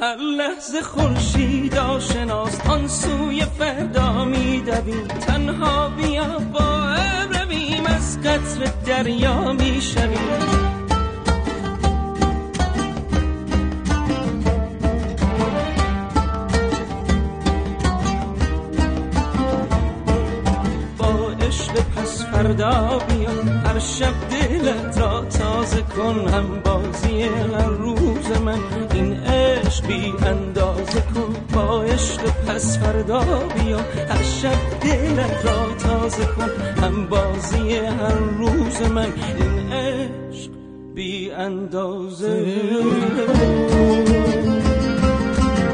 هر لحظه خورشید آشناست آن سوی فردا میدویم. تنها بیا با رویم از قطر دریا می‌شویم. با عشق پس فردا بیا هر شب دلت را تازه کن هم بازی هر روز من. این عشق بی اندازه کن. با عشق پس فردا بیا هر شب دلت را تازه کن. هم بازی هر روز من. این عشق بی اندازه.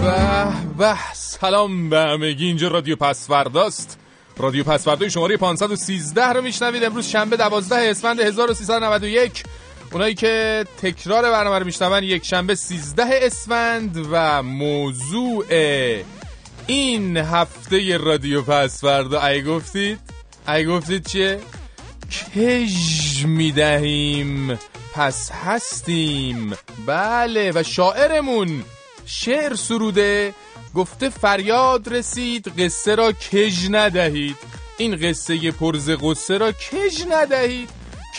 به به سلام به همگی. اینجا رادیو پسورداست رادیو پسوردای شماره 513 رو میشنوید. امروز شنبه 12 اسفند 1391 اونایی که تکرار برنامه رو میشنون یک شنبه 13 اسفند و موضوع این هفته رادیو پسوردا ای گفتید؟ ای گفتید چیه؟ کژ می‌دهیم. پس هستیم. بله و شاعرمون شعر سروده گفته فریاد رسید قصه را کژ ندهید. این قصه پرز قصه را کژ ندهید.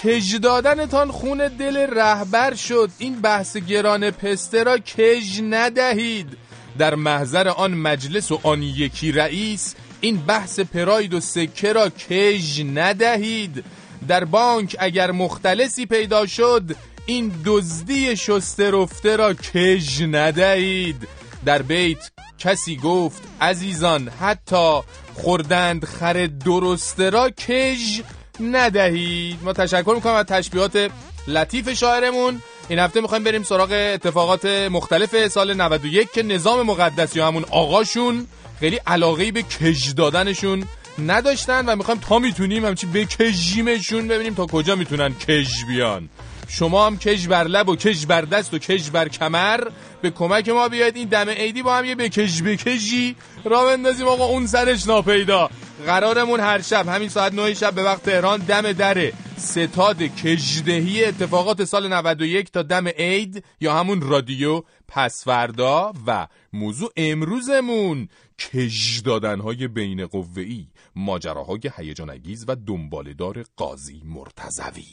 کژ دادنتان خون دل رهبر شد. این بحث گران پسته را کژ ندهید. در محضر آن مجلس و آن یکی رئیس این بحث پراید و سکه را کژ ندهید. در بانک اگر مختلسی پیدا شد این دزدی شسته رفته را کژ ندهید. در بیت کسی گفت عزیزان حتی خوردند خر درسته را کژ ندهید. ما تشکر می‌کنم از تشبیهات لطیف شاعرمون. این هفته می‌خوایم بریم سراغ اتفاقات مختلف سال 91 که نظام مقدس یا همون آقاشون خیلی علاقه به کژ دادنشون نداشتن و می‌خوایم تا می‌تونیم همچی بکژیمشون ببینیم تا کجا می‌تونن کژ بیان. شما هم کژ بر لب و کژ بر دست و کژ بر کمر. به کمک ما بیاید این دم عیدی با هم یه بکژ بکژی را بندازیم آقا اون سرش ناپیدا. قرارمون هر شب همین ساعت 9 شب به وقت تهران دم دره ستاد کژدهی اتفاقات سال 91 تا دم عید یا همون رادیو پسوردا و موضوع امروزمون کژ دادنهای بین قوه‌ای ماجراهای هیجان انگیز و دنبالدار قاضی مرتضوی.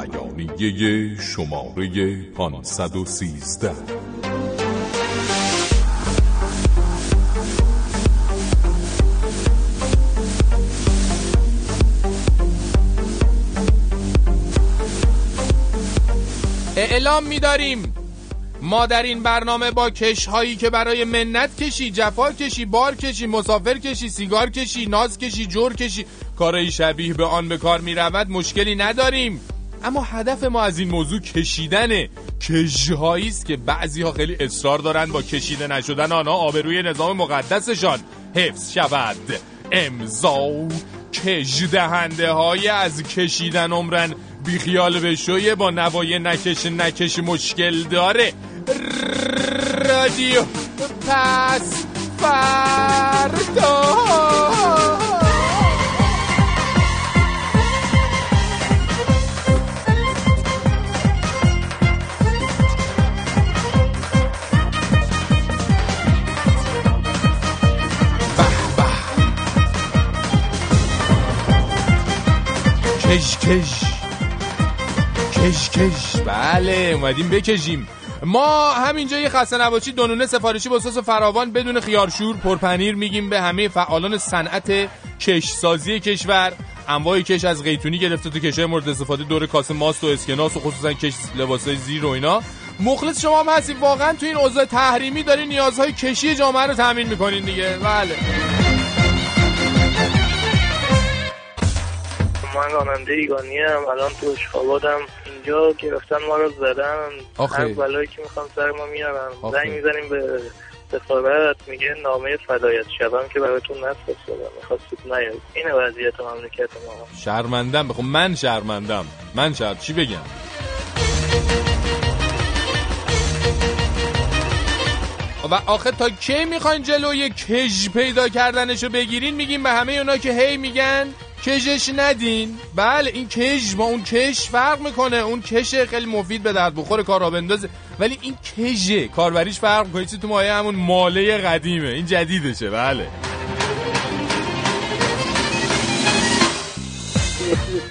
بیانیه شماره 513 اعلام می‌داریم. ما در این برنامه با کش هایی که برای منت کشی جفا کشی بار کشی مسافر کشی سیگار کشی ناز کشی جور کشی کارهای شبیه به آن به کار می رود مشکلی نداریم. اما هدف ما از این موضوع کشیدن کژهایی است که بعضی ها خیلی اصرار دارند با کشیده نشدن آنها آبروی نظام مقدسشان. حفظ شود. امضا کژ دهنده های از کشیدن عمرن. بیخیال بشویه با نوای نکش نکش مشکل داره. رادیو پس فردا. کش کش. کش کش. بله اومدیم بکشیم. ما همینجا یه خسته نباشی دونونه سفارشی با سس فراوان بدون خیارشور پرپنیر میگیم به همه فعالان صنعت کشسازی کشور. انواع کش از قیتونی گرفته تو کشای مورد استفاده دور کاسه ماست و اسکناس و خصوصا کش لباسای زیر و اینا. مخلص شما هم هستیم. واقعا تو این اوضاع تحریمی دارین نیازهای کشی جامعه رو تامین می‌کنین دیگه. بله. من راننده ایگانی هم الان تو اشخابادم. اینجا گرفتن ما رو زدن. هر بلایی که می‌خوام سر ما میارن. زنگ می‌زنیم به سفارت میگه نامه فدایت شبم که براتون نفرستادم. می‌خواستید نیاید این وضعیت مملکت ما. شرمندم. بخون من شرمندم. من شرم. چی بگم؟ و آخه تا کی می‌خواین جلوی کژ پیدا کردنشو بگیرین میگیم به همه اونا که هی میگن کژش ندین؟ بله این کژ با اون کش فرق می‌کنه. اون کش خیلی مفید به درد بخور کار را بندازه. ولی این کژه کاربریش فرق می‌کنه. تو مایه همون ماله قدیمه. این جدیدشه. بله.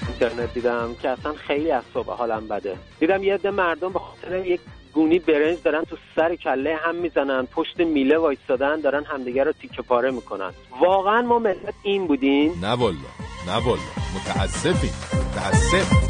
اینترنت دیدم که اصلا خیلی از صبح حالم بده. دیدم یه عده مردم به خاطر یک گونی برنج دارن تو سر کله هم می‌زنن پشت میله وایستادن دارن همدیگه رو تیکه پاره می‌کنن. واقعا ما ملت این بودیم. نه والا نه والا. متاسفیم. متاسف.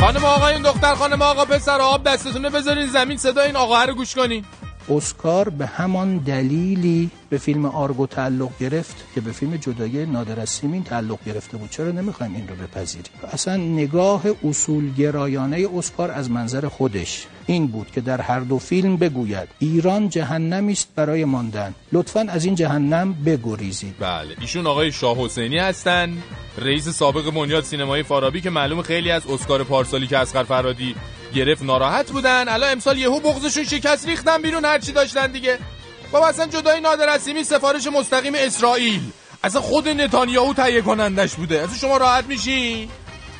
خانم آقایون دختر خانم آقا پسر آب دستتونه بذارین زمین صدا این آقا رو گوش کنین. اسکار به همان دلیلی به فیلم آرگو تعلق گرفت که به فیلم جدایی نادر از سیمین تعلق گرفته بود. چرا نمی‌خوایم این رو بپذیریم؟ اصلا نگاه اصولگرایانه اسکار از منظر خودش این بود که در هر دو فیلم بگوید ایران جهنمی است برای ماندن. لطفا از این جهنم بگریزید. بله ایشون آقای شاه حسینی هستن رئیس سابق بنیاد سینمای فارابی که معلوم خیلی از اسکار پارسالی که اسقر فرادی گرفت ناراحت بودن. الان امسال یهو بغضشون شکست ریختن بیرون هرچی داشتن دیگه؟ بابا اصلا جدای نادر اسیمی سفارش مستقیم اسرائیل. اصلا خود نتانیاهو تهیه کنندش بوده. اصلا شما راحت میشین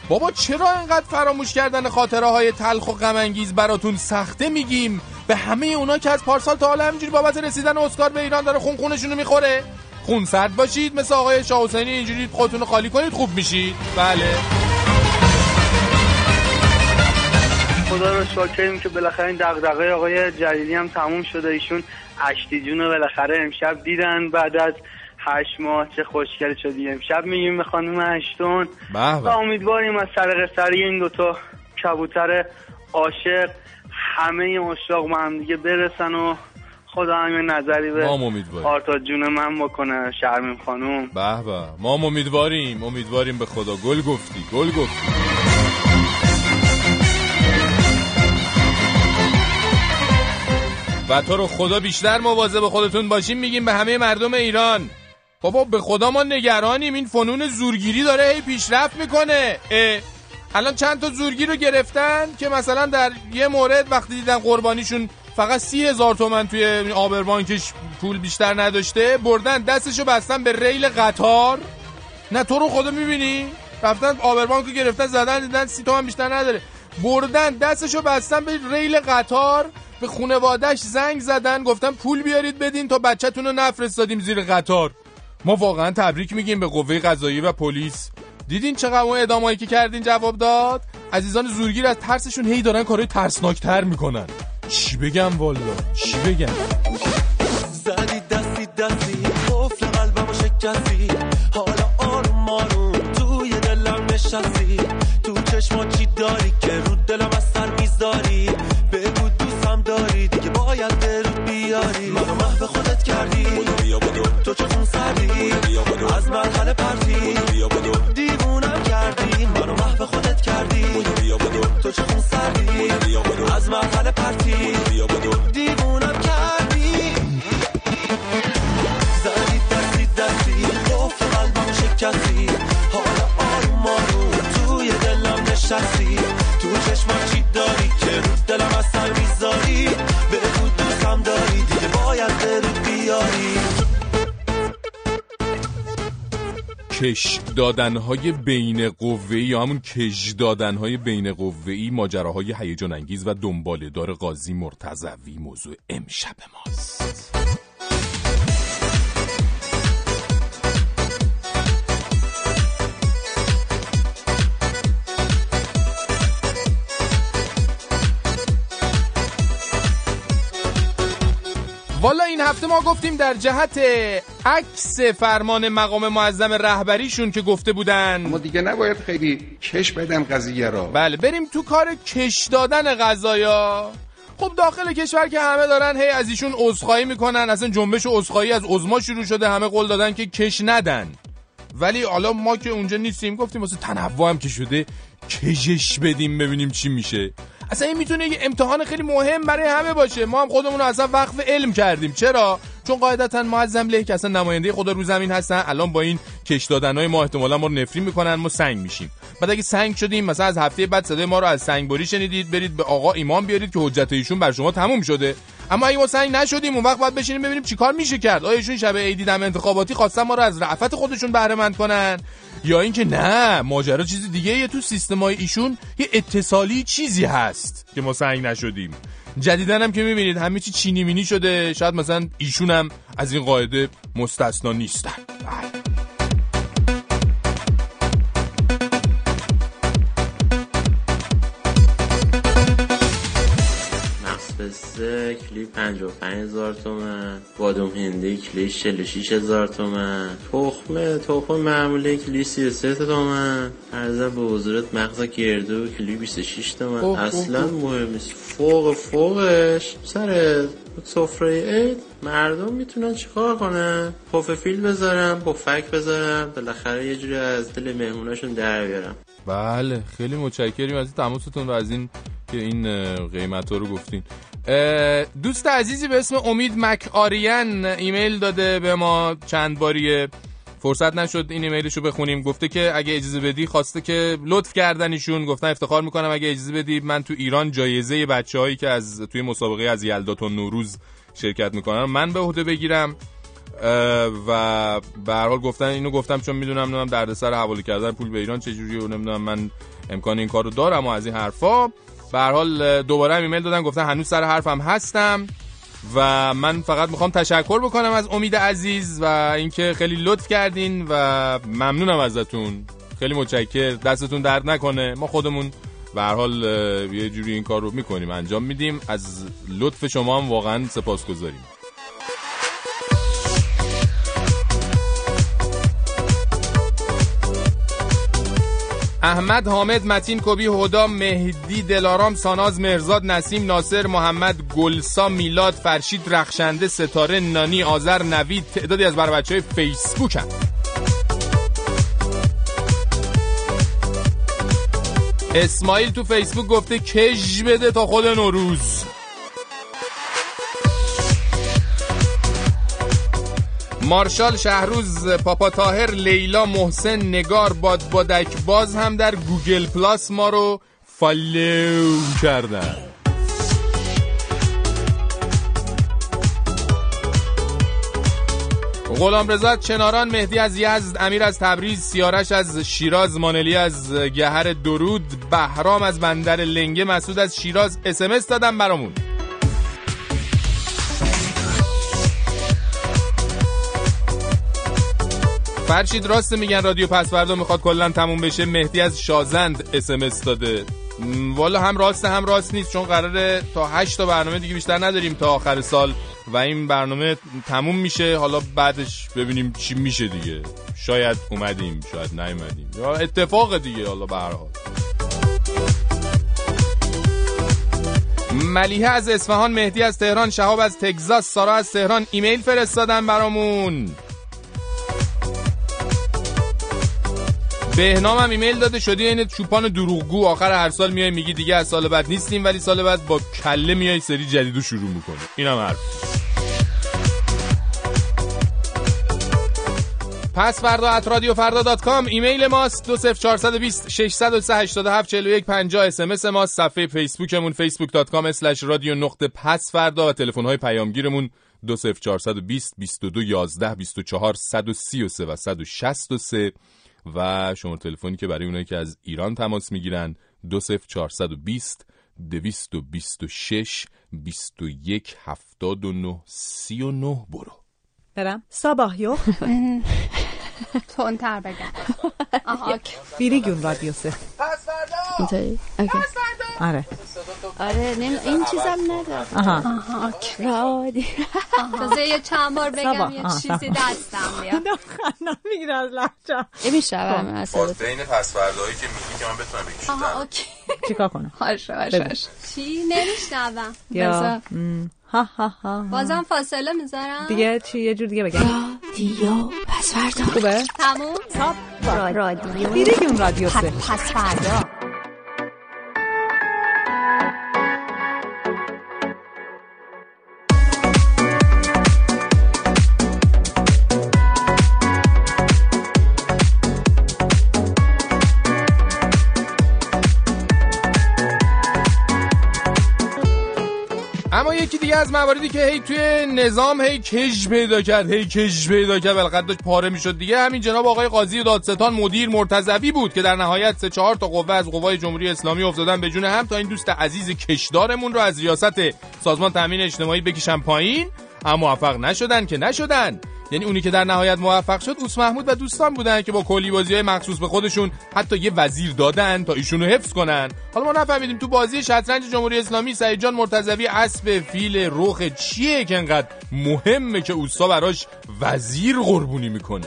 بابا چرا انقدر فراموش کردن خاطره های تلخ و غم براتون سخته میگیم؟ به همه اونا که از پارسال تا حالا همینجوری بابت رسیدن اسکار به ایران داره خون خونشونو می‌خوره. خون سرد باشید مثل آقای شاه اینجوری خودتون خالی کنید خوب میشید. بله. خدا رو شاکریم که بالاخره این دغدغه آقای جلیلی هم تموم شده. ایشون اشتی جون بالاخره امشب دیدن بعد از هشت ماه چه خوشگل شدی. امشب میگیم به خانم اشتون و امیدواریم از سرق سری این دوتا کبوتر عاشق همه مشتاق ما هم دیگه برسن و خدا همین نظری به آرتا جون من بکنه. شرمیم خانوم به به. ما امیدواریم. امیدواریم به خدا. گل گفتی. گل گفتی. و تو رو خدا بیشتر مواظب خودتون باشیم میگیم به همه مردم ایران. بابا به خدا ما نگرانیم. این فنون زورگیری داره هی پیشرفت می‌کنه. الان چند تا زورگیر رو گرفتن که مثلا در یه مورد وقتی دیدن قربانیشون فقط سی هزار تومن توی آبربانکش پول بیشتر نداشته بردن دستشو بستن به ریل قطار. نه تو رو خدا می‌بینی؟ رفتن آبربانک رو گرفتن زدن دیدن سی تومن بیشتر نداره. بردن دستشو بستن به ریل قطار. به خونوادش زنگ زدن گفتن پول بیارید بدین تا بچهتون رو نفرستادیم زیر قطار. ما واقعا تبریک میگیم به قوه قضایی و پلیس. دیدین چقدر اون ادامایی که کردین جواب داد؟ عزیزان زورگیر از ترسشون هی دارن کارهای ترسناکتر می‌کنن. چی بگم والا؟ چی بگم؟ زدی دستی دستی قفل قلبمو شکستی. حالا آروم آروم توی دلم نشستی. تو چشما چی داری؟ تو چون سردی کش دادنهای بین قوه یا همون کش دادنهای بین قوه ای ماجراهای هیجان انگیز و دنباله دار قاضی مرتضوی موضوع امشب ماست. هفته ما گفتیم در جهت عکس فرمان مقام معظم رهبریشون که گفته بودن. ما دیگه نباید خیلی کش بدم قضیه را. بله بریم تو کار کش دادن غذایا. خب داخل کشور که همه دارن هی از ایشون عذرخواهی می‌کنن. اصلا جنبش عذرخواهی از عزما شروع شده همه قول دادن که کش ندن. ولی حالا ما که اونجا نیستیم گفتیم واسه تنوع هم که شده کشش بدیم ببینیم چی میشه. اصلا این می‌تونه یه امتحان خیلی مهم برای همه باشه. ما هم خودمون اصلا وقف علم کردیم. چرا؟ چون قاعدتا معظم له که اصلا نماینده خدا رو زمین هستن. الان با این کش دادنای ما احتمالا ما رو نفرین می‌کنن ما سنگ میشیم. بعد اگه سنگ شدیم مثلا از هفته بعد صدای ما رو از سنگ بری شنیدید برید به آقا ایمان بیارید که حجت ایشون بر شما تموم شده. اما اگه ما سنگ نشدیم اون وقت باید بشینیم ببینیم چیکار میشه کرد. آیا ایشون شب عیدی دم انتخاباتی خواستن ما رو از رعفت خودشون بهره مند کنن؟ یا اینکه نه ماجرا چیز دیگه یه تو سیستمای ایشون یه اتصالی چیزی هست که ما سنگ نشدیم. جدیدن هم که می‌بینید همه چی چینی مینی شده. شاید مثلا ایشون هم از این قاعده مستثنا نیستن. بله. 55 هزار تومن. بادوم هندی کلی 46 هزار تومن. تخمه تخم معمولی کلی 33 تومن. ارزم به حضورت مغز گردو کلی 26 تومن. اصلا مهم نیست. فوق فوقش. سر سفره عید مردم می‌تونن چیکار کنن؟ پف فیل بذارم پفک بذارم. بالاخره یه جوری از دل مهموناشون در بیارم. بله خیلی متشکریم از تماستون و از این که این قیمت ها رو گفتین. دوست عزیزی به اسم امید مک آریان ایمیل داده به ما چند باریه فرصت نشد این ایمیلش رو بخونیم. گفته که اگه اجازه بدی خواسته که لطف کردن ایشون. گفتن افتخار می‌کنم اگه اجازه بدی من تو ایران جایزه بچه هایی که از توی مسابقه از یلدا نوروز شرکت می‌کنم من به عهده بگیرم. و به هر حال گفتن اینو گفتم چون می‌دونم نمی‌دونم دردسر حواله کردن پول به ایران چجوریه و نمی‌دونم من امکان این کارو دارم و از این حرفا. به هر حال دوباره هم ایمیل دادن گفتن هنوز سر حرفم هستم و من فقط می‌خوام تشکر بکنم از امید عزیز و اینکه خیلی لطف کردین و ممنونم ازتون. خیلی متشکر. دستتون درد نکنه. ما خودمون به هر حال یه جوری این کار رو می‌کنیم انجام میدیم. از لطف شما هم واقعا سپاسگزاریم. احمد حامد متین کبی هدا مهدی دلارام ساناز مرزاد نسیم ناصر محمد گلسا میلاد فرشید رخشنده ستاره نانی آذر نوید تعدادی از بر بچه های فیسبوک هم. اسماعیل تو فیسبوک گفته کش بده تا خود نوروز مارشال شهروز پاپا تاهر لیلا محسن نگار باد بادک باز هم در گوگل پلاس ما رو فالو کردن. غلام رضا چناران مهدی از یزد امیر از تبریز سیارش از شیراز مانلی از گهر درود بهرام از بندر لنگه مسعود از شیراز اسمس دادم برامون. فرشید راست میگن رادیو پسوردا می‌خواد کلا تموم بشه. مهدی از شازند اسمس داده. والا هم راست هم راست نیست چون قراره تا 8 تا برنامه دیگه بیشتر نداریم تا آخر سال و این برنامه تموم میشه. حالا بعدش ببینیم چی میشه دیگه. شاید اومدیم شاید نیومدیم. اتفاق دیگه حالا به هر حال. ملیحه از اصفهان مهدی از تهران شهاب از تگزاس سارا از تهران. ایمیل فرستادن برامون. بهنام هم ایمیل داده شدی عین چوپان دروغگو. آخر هر سال میای میگی دیگه از سال بعد نیستیم ولی سال بعد با کله میای سری جدیدو شروع می‌کنی. اینم حرف. پس فردا at رادیو فردا dot com ایمیل ماست 20420 637 41 50 SMS ماست صفحه فیسبوکمون facebook.com slash رادیو نقطه پس فردا و تلفن های پیامگیرمون 20420 22 11 24 133 و 163 و شماره تلفنی که برای اونایی که از ایران تماس می‌گیرن 20420 226 21 79 39 برو. برم. ساباه یو. تونتر بگم. آها. بیریگون رادیو سه. پس فردا آره. آره نمی... این چیزم نداره. آها. آها. رادی تازه یه چند بار بگم یه چیزی دستم بیاد خندم می‌گیره از لحجه. میشنوم اصلا. بین پس فردایی که میگی که من بتونم بکشم آها اوکی. چیکار کنم؟ باشه باشه باشه. چی؟ نمیشنوم. یا ها ها ها بازم فاصله می‌ذارم. دیگه چی؟ یه جور دیگه بگم. رادیو پس فردا خوبه؟ تموم؟ رادیو رادیو سه پس فردا یکی دیگه از مواردی که هی توی نظام هی کش پیدا کرد هی کش پیدا کرد بالاخره داشت پاره می‌شد دیگه. همین جناب آقای قاضی دادستان مدیر مرتضوی بود که در نهایت سه چهار تا قوه از قوای جمهوری اسلامی افتادن به جون هم تا این دوست عزیز کشدارمون رو از ریاست سازمان تامین اجتماعی بکشن پایین. اما موفق نشدن که نشدن. یعنی اونی که در نهایت موفق شد اوس محمود و دوستان بودن که با کلی بازی های مخصوص به خودشون حتی یه وزیر دادن تا ایشونو حفظ کنن. حالا ما نفهمیدیم تو بازی شطرنج جمهوری اسلامی سعید جان مرتضوی اسب فیل رخ چیه که انقدر مهمه که اوسا براش وزیر قربونی می‌کنه؟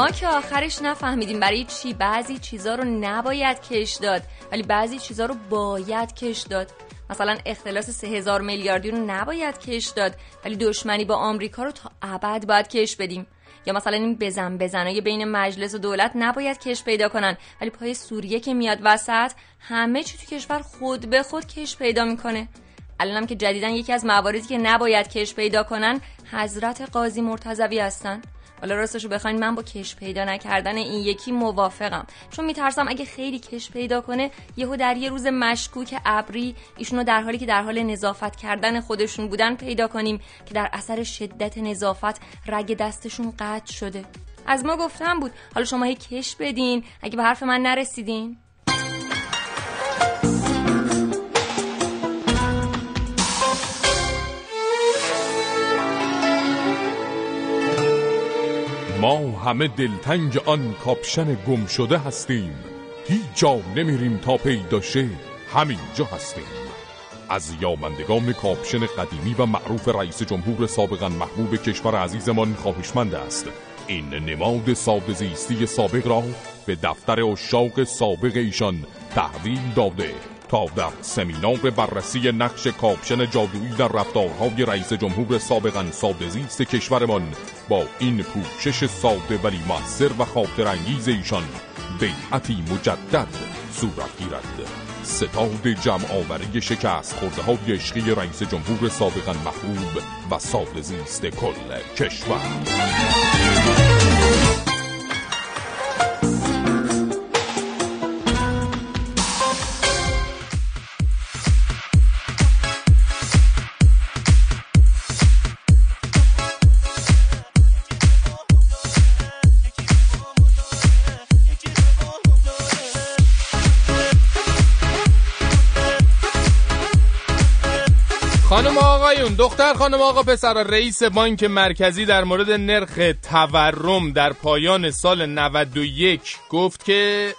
ما که آخرش نفهمیدیم برای چی بعضی چیزا رو نباید کش داد ولی بعضی چیزا رو باید کش داد. مثلا اختلاس سه هزار میلیاردی رو نباید کش داد ولی دشمنی با آمریکا رو تا ابد باید کش بدیم. یا مثلا این بزن بزنای بین مجلس و دولت نباید کش پیدا کنن ولی پای سوریه که میاد وسط همه چی تو کشور خود به خود کش پیدا می‌کنه. الانم که جدیدن یکی از مواردی که نباید کش پیدا کنن حضرت قاضی مرتضوی هستن. حالا راستشو بخواین من با کش پیدا نکردن این یکی موافقم. چون میترسم اگه خیلی کش پیدا کنه یهو در یه روز مشکوک ابری ایشونو در حالی که در حال نظافت کردن خودشون بودن پیدا کنیم که در اثر شدت نظافت رگ دستشون قطع شده. از ما گفتم بود حالا شما هی کش بدین اگه به حرف من نرسیدین؟ ما همه دلتنگ آن کاپشن گم شده هستیم. هیچ جا نمیریم تا پیدا شه همینجا هستیم. از یابندگان کاپشن قدیمی و معروف رئیس جمهور سابقا محبوب کشور عزیزمان خواهشمند است. این نماد ساده زیستی سابق را به دفتر عشاق سابق ایشان تحویل داده. تا در سمینار بررسی نقش کاپشن جادویی در رفتارهای رئیس جمهور سابقا ساده زیست کشورمان با این پوشش ساده ولی موثر و خاطر انگیز ایشان بیعتی مجدد صورت گیرد. ستاد جمع آوری شکست خورده های عشقی رئیس جمهور سابقا محبوب و ساده زیست کل کشور. دختر خانم آقا پسر رئیس بانک مرکزی در مورد نرخ تورم در پایان سال 91 گفت که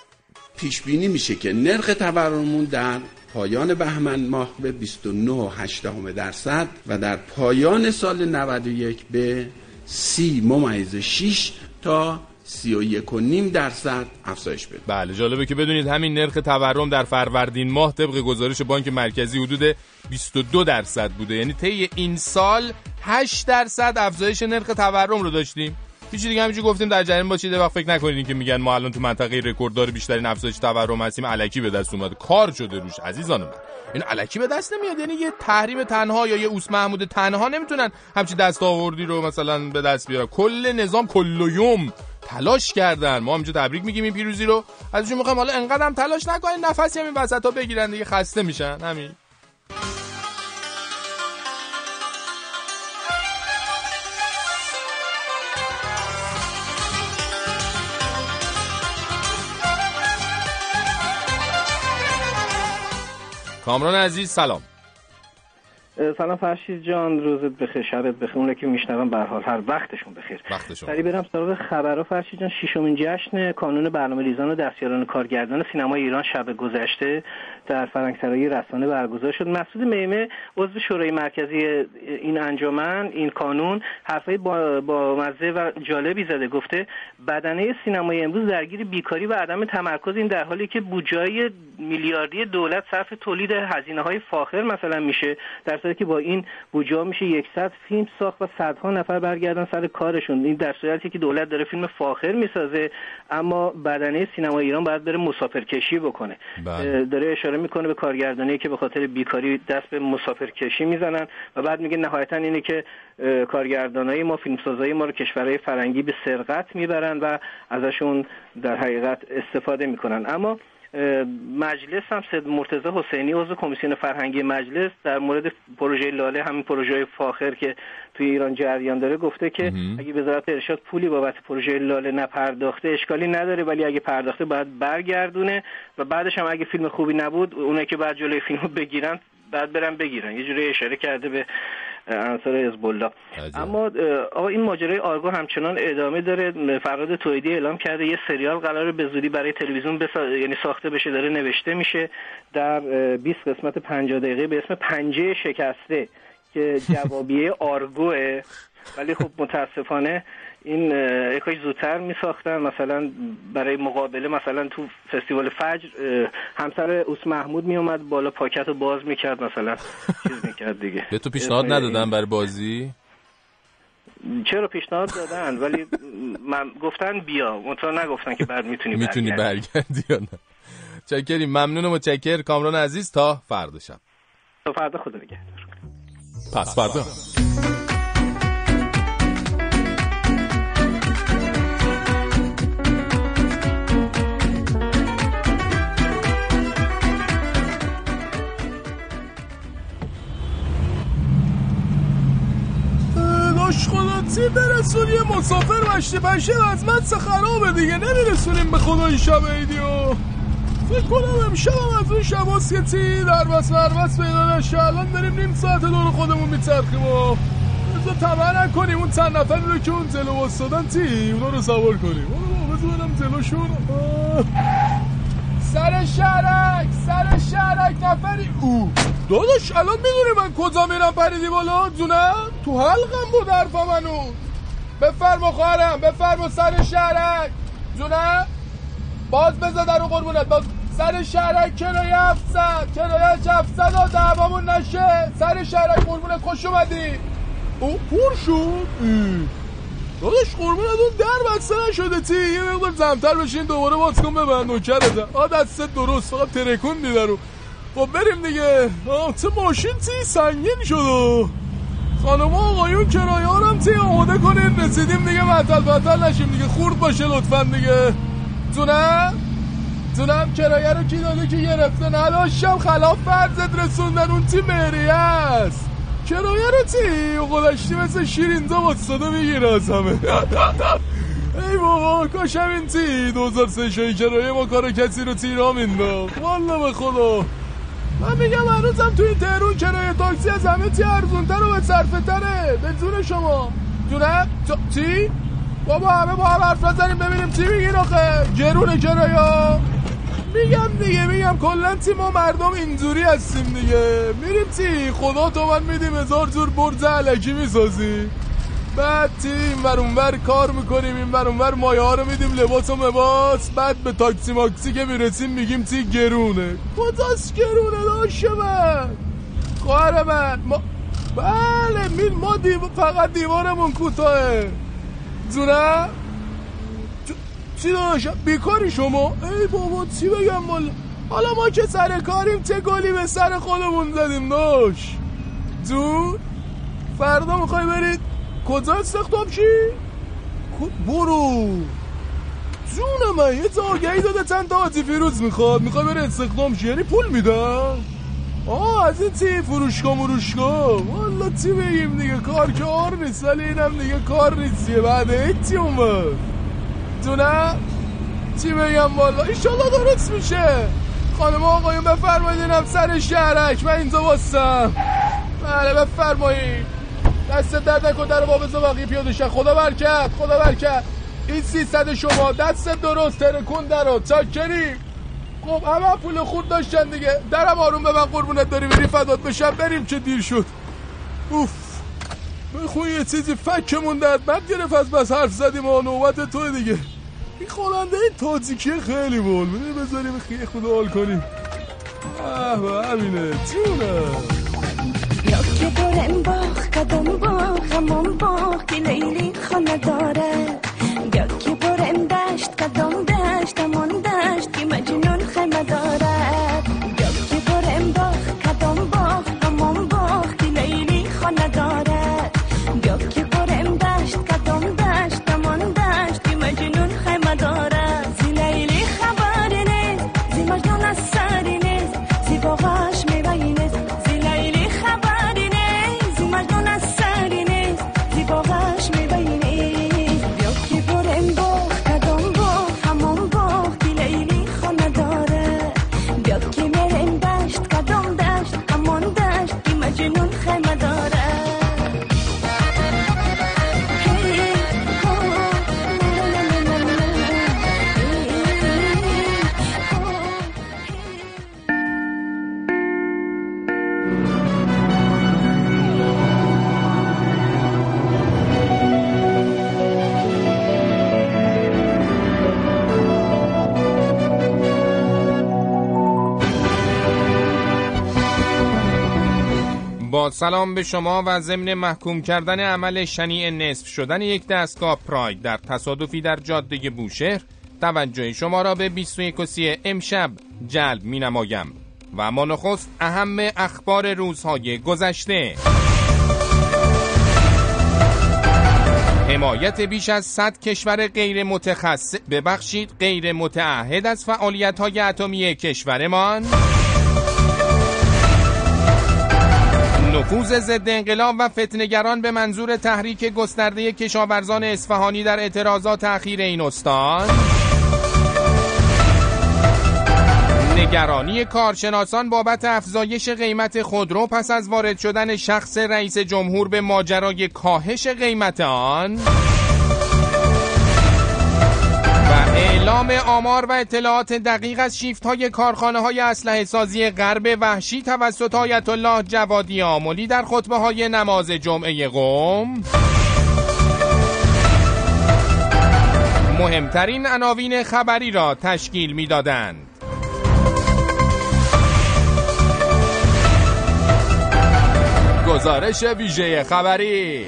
پیش بینی میشه که نرخ تورممون در پایان بهمن ماه به 29.8 درصد و در پایان سال 91 به 30 ممیز 6 تا سی و یک و نیم درصد افزایش بده. بله جالبه که بدونید همین نرخ تورم در فروردین ماه طبق گزارش بانک مرکزی حدود 22 درصد بوده. یعنی طی این سال 8 درصد افزایش نرخ تورم رو داشتیم. هیچ دیگه همینجوری گفتیم در جریان باشید. وقت فکر نکنید که میگن ما الان تو منطقه رکورددار بیشترین افزایش تورم هستیم. الکی به دست اومده. کار شده روش عزیزان من. این الکی به دست نمیاد. یعنی یه تحریم تنها یا یه اوس محمود تنها نمی‌تونن همچی دست آوردی رو مثلا به دست بیارن. کل نظام کلیوم تلاش کردن. ما همینجا تبریک میگیم این پیروزی رو. ازشون می‌خوایم حالا انقدر هم تلاش نکنین نفسی همین وسط ها بگیرن دیگه خسته میشن. همین. کامران عزیز سلام. سلام فرشید جان روزت بخیر شبت بخیر اون که میشنون به حال. هر وقتشون بخیر. سری برم سراغ خبرها فرشید جان. ششمین جشن کانون برنامه ریزان و دستیاران کارگردان سینما ایران شب گذشته در فرنگسرای رسانه برگزار شد. مسعود میمه عضو شورای مرکزی این انجمن این کانون حرفای با, با مزه و جالبی زده. گفته بدنه سینمای امروز درگیر بیکاری و عدم تمرکز این در حالی که بودجه میلیاردی دولت صرف تولید هزینه های فاخر مثلا میشه. در خاطر که با این بودجه میشه 100 فیلم ساخت و صدها نفر برگردن سر کارشون. این در صورتی که دولت داره فیلم فاخر می‌سازه اما بدنه سینما ایران باید بره مسافرکشی بکنه. بله. داره اشاره می‌کنه به کارگردانی که به خاطر بیکاری دست به مسافرکشی می‌زنن و بعد میگه نهایتا اینه که کارگردانای ما فیلمسازای ما رو کشورهای فرنگی به سرقت می‌برن و ازشون در حقیقت استفاده می‌کنن. اما مجلس هم سید مرتضی حسینی عضو کمیسیون فرهنگی مجلس در مورد پروژه لاله همین پروژه فاخر که توی ایران جریان داره گفته که اگه وزارت ارشاد پولی بابت پروژه لاله نپرداخته اشکالی نداره ولی اگه پرداخته باید برگردونه و بعدش هم اگه فیلم خوبی نبود اونایی که بعد جلوی فیلمو بگیرن بعد برن بگیرن. یه جوری اشاره کرده به انصار حزب الله اما آقا این ماجرای آرگو همچنان ادامه داره. فراد تویدی اعلام کرده یه سریال قرار به زودی برای تلویزیون بسا... یعنی ساخته بشه داره نوشته میشه در اه، 20 قسمت 50 دقیقه به اسم پنجه شکسته که جوابیه آرگوه. ولی خب متاسفانه این یکاش زودتر می ساختن مثلا برای مقابله مثلا تو فستیوال فجر همسر اوس محمود می اومد بالا پاکت رو باز می‌کرد مثلا چیز می‌کرد دیگه. به تو پیشنهاد ندادن برای بازی؟ چرا پیشنهاد دادن؟ ولی من گفتن بیا. منتها نگفتن که بعد می‌تونی می‌تونی برگردی یا نه. چکریم. ممنون و متشکر. کامران عزیز تا فردا شب. تا فردا خدا نگهدار. پس فردا. لاش خداتی برسون یه مسافر مشتی پشه از مدس خرابه دیگه. نمیرسونیم به خدای شب ایدیو فکر کنم امشب هم از اون شب که تی در بس بس پیدا نشه. الان داریم نیم ساعت دور خودمون میچرخیم و بذار طمع نکنیم. اون چند نفری رو که اون جلو وستادن تی اونا رو سوار کنیم. بذار برم جلوشون. سر شهرک سر شهرک نفری. او داداش الان می‌دونی من کجا میرم پریدی بالا جونم؟ تو حلقم بود حرف منو. بفرما خواهرم بفرما سر شهرک جونم؟ باز بزا در قربونت. باز سر شهرک کرایه 700 کرایه 700 و دعوامون نشه. سر شهرک قربونت خوش اومدی. او پر شد. داداش قربونت اون در بسته نشده. تی یه مقدار زمتر بشین دوباره باز کن ببند نوکرت آ دستت درست فقط ترکوندی درو خب بریم دیگه. آه چه ماشین تی سنگین شد خانم آقایون رو هم تی آماده کنین؟ رسیدیم دیگه معطل بطل نشیم دیگه. خورد باشه لطفا دیگه. جونم جونم کرایه رو کی داده که گرفته؟ نداشتم. خلاف فرزت رسوندن. اون تی مهریه است؟ کرایه رو تی خودشتی مثل شیرینزا واسطاده می‌گیره از همه. ای بابا کاش همین تی دوزار سه شایی کرایه ما کار کسی رو تیرا مینداخت والا به خدا. من میگم هنوزم تو این تهرون کرایه تاکسی از همه تی ارزونتر و به صرفه تره به جون شما. جونم چی؟ بابا همه با هم حرف نزنیم ببینیم چی میگین آخه. گرونه کرایه میگم دیگه میگم کلا تی ما مردم اینجوری هستیم دیگه. میریم تی خدا تو من میدیم هزار جور برز علکی می‌سازی. بعد تی این ور اونور کار می‌کنیم این ور اونور مایه ها رو میدیم لباس و مباس. بعد به تاکسی ماکسی که می‌رسیم میگیم تی گرونه. کجاست گرونه داشته من. خواهر من ما بله ما دیو... فقط دیوارمون کوتاهه. جونه چی داشت؟ بیکاری شما؟ ای بابا چی بگم والا حالا ما که سر کاریم چه گلی به سر خودمون زدیم داش جون فردا می‌خوای برید کجا استخدام شی؟ کو- برو. جون من یه تا آگهی داده چند تا آتی فیروز می‌خواد. می‌خوای بره استخدام شی؟ یعنی پول میدن آه از این تی فروشگاه مروشگاه؟ والا چی بگیم دیگه؟ کار کار نیست ولی اینم دیگه کار نیستیه. بعد هیچی اومد جونم چی بگم والا؟ ایشالله درست میشه. خانم آقایون بفرمایید سر شهرک. من اینجا واسم. بله بفرمایید. دست درد نکن در باب بقیه پیاده شه. خدا برکت خدا برکت. این سیصد شما دست درست ترکون درو چاکری. خب همه پول خورد داشتن دیگه. درم آروم به من قربونت داری. بری فدات بشم. بریم چه دیر شد. اوف. بخون یه چیزی فکمون درد. بد گرفت از بس حرف زدیم. و نوبت تو دیگه. این خواننده این تاجیکی خیلی بول. بده بذاریم خیلی خود حال کنیم. به همینه. جونم که برم باخ کدام باخ همون باخ که لیلی خانه داره. بیا که برم دشت کدام سلام به شما و ضمن محکوم کردن عمل شنیع نصف شدن یک دستگاه پراید در تصادفی در جاده بوشهر توجه شما را به 21 و 30 امشب جلب می نمایم و اما نخست اهم اخبار روزهای گذشته. حمایت بیش از 100 کشور غیر متخصص ببخشید غیر متعهد از فعالیت های اتمی کشورمان. نفوذ ضد انقلاب و فتنگران به منظور تحریک گسترده کشاورزان اصفهانی در اعتراضات اخیر این استان. نگرانی کارشناسان بابت افزایش قیمت خودرو پس از وارد شدن شخص رئیس جمهور به ماجرای کاهش قیمت آن. اعلام آمار و اطلاعات دقیق از شیفت های کارخانه های اسلحه سازی غرب وحشی توسط آیت الله جوادی آملی در خطبه های نماز جمعه قوم مهمترین عناوین خبری را تشکیل می‌دادند. گزارش ویژه خبری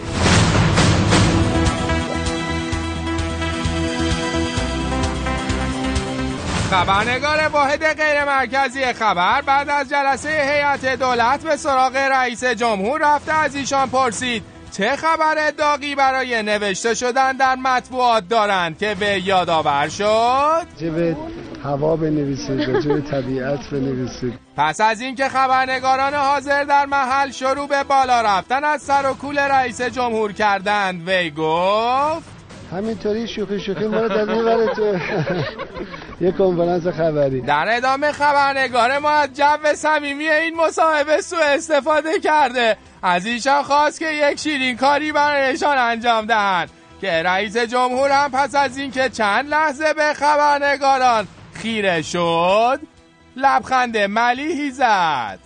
خبرنگار واحد غیر مرکزی خبر بعد از جلسه هیئت دولت به سراغ رئیس جمهور رفته از ایشان پرسید چه خبر داغی برای نوشته شدن در مطبوعات دارند که به یادآور شد؟ به هوا بنویسید به طبیعت بنویسید پس از اینکه خبرنگاران حاضر در محل شروع به بالا رفتن از سر و کول رئیس جمهور کردند وی گفت همینطوری شوخی شوخی ما رو در تو یه کنفرانس خبری. در ادامه خبرنگار ما از جو صمیمی این مصاحبه سوء استفاده کرده. از ایشان خواست که یک شیرین کاری برایشان انجام دهند. که رئیس جمهور هم پس از اینکه چند لحظه به خبرنگاران خیره شد لبخند ملیحی زد.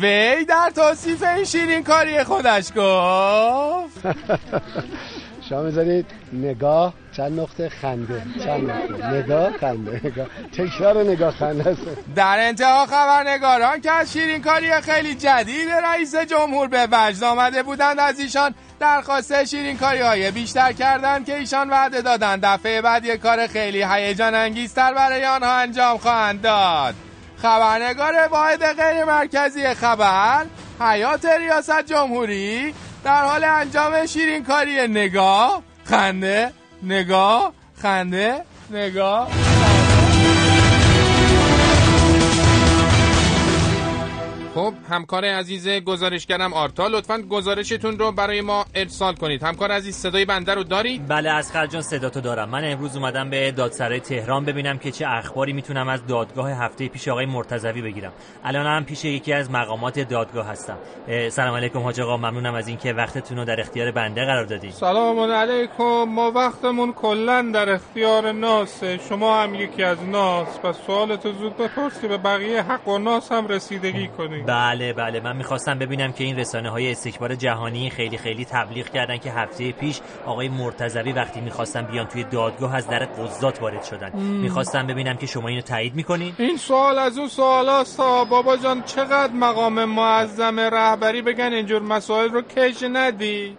وی در توصیف این شیرین کاری خودش گفت. شما می‌ذارید نگاه چند نقطه خنده. چند نقطه. نگاه خنده. نگاه. تکرار نگاه خنده است. در انتها خبرنگاران که از شیرین کاری خیلی جدید رئیس جمهور به وجد آمده بودند از ایشان درخواست شیرین کاری های بیشتر کردند که ایشان وعده دادند دفعه بعد یک کار خیلی هیجان انگیزتر برای آنها انجام خواهند داد. خبرنگار واحد غیر مرکزی خبر حیات ریاست جمهوری در حال انجام شیرین کاری نگاه خنده نگاه خنده نگاه. خب همکار عزیز گزارشگرم آرتا لطفا گزارشتون رو برای ما ارسال کنید. همکار عزیز صدای بنده رو دارید؟ بله از جان صدا تو دارم. من امروز اومدم به دادسرای تهران ببینم که چه اخباری می‌تونم از دادگاه هفته پیش آقای مرتضوی بگیرم. الان هم پیش یکی از مقامات دادگاه هستم. سلام علیکم حاج آقا. ممنونم از اینکه وقتتون رو در اختیار بنده قرار دادید. سلام علیکم. ما وقتمون کلا در اختیار ناسه. شما هم یکی از ناس. پس سوالتو زود بپرس که به بقیه حق و ناس هم رسیدگی کنی بله بله. من می‌خواستم ببینم که این رسانه های استکبار جهانی خیلی خیلی تبلیغ کردن که هفته پیش آقای مرتضوی وقتی می‌خواستن بیان توی دادگاه از در قضات وارد شدن. می‌خواستم ببینم که شما اینو تایید می‌کنین؟ این سوال از اون سوال هست ها. بابا جان چقدر مقام معظم رهبری بگن اینجور مسائل رو کش ندی؟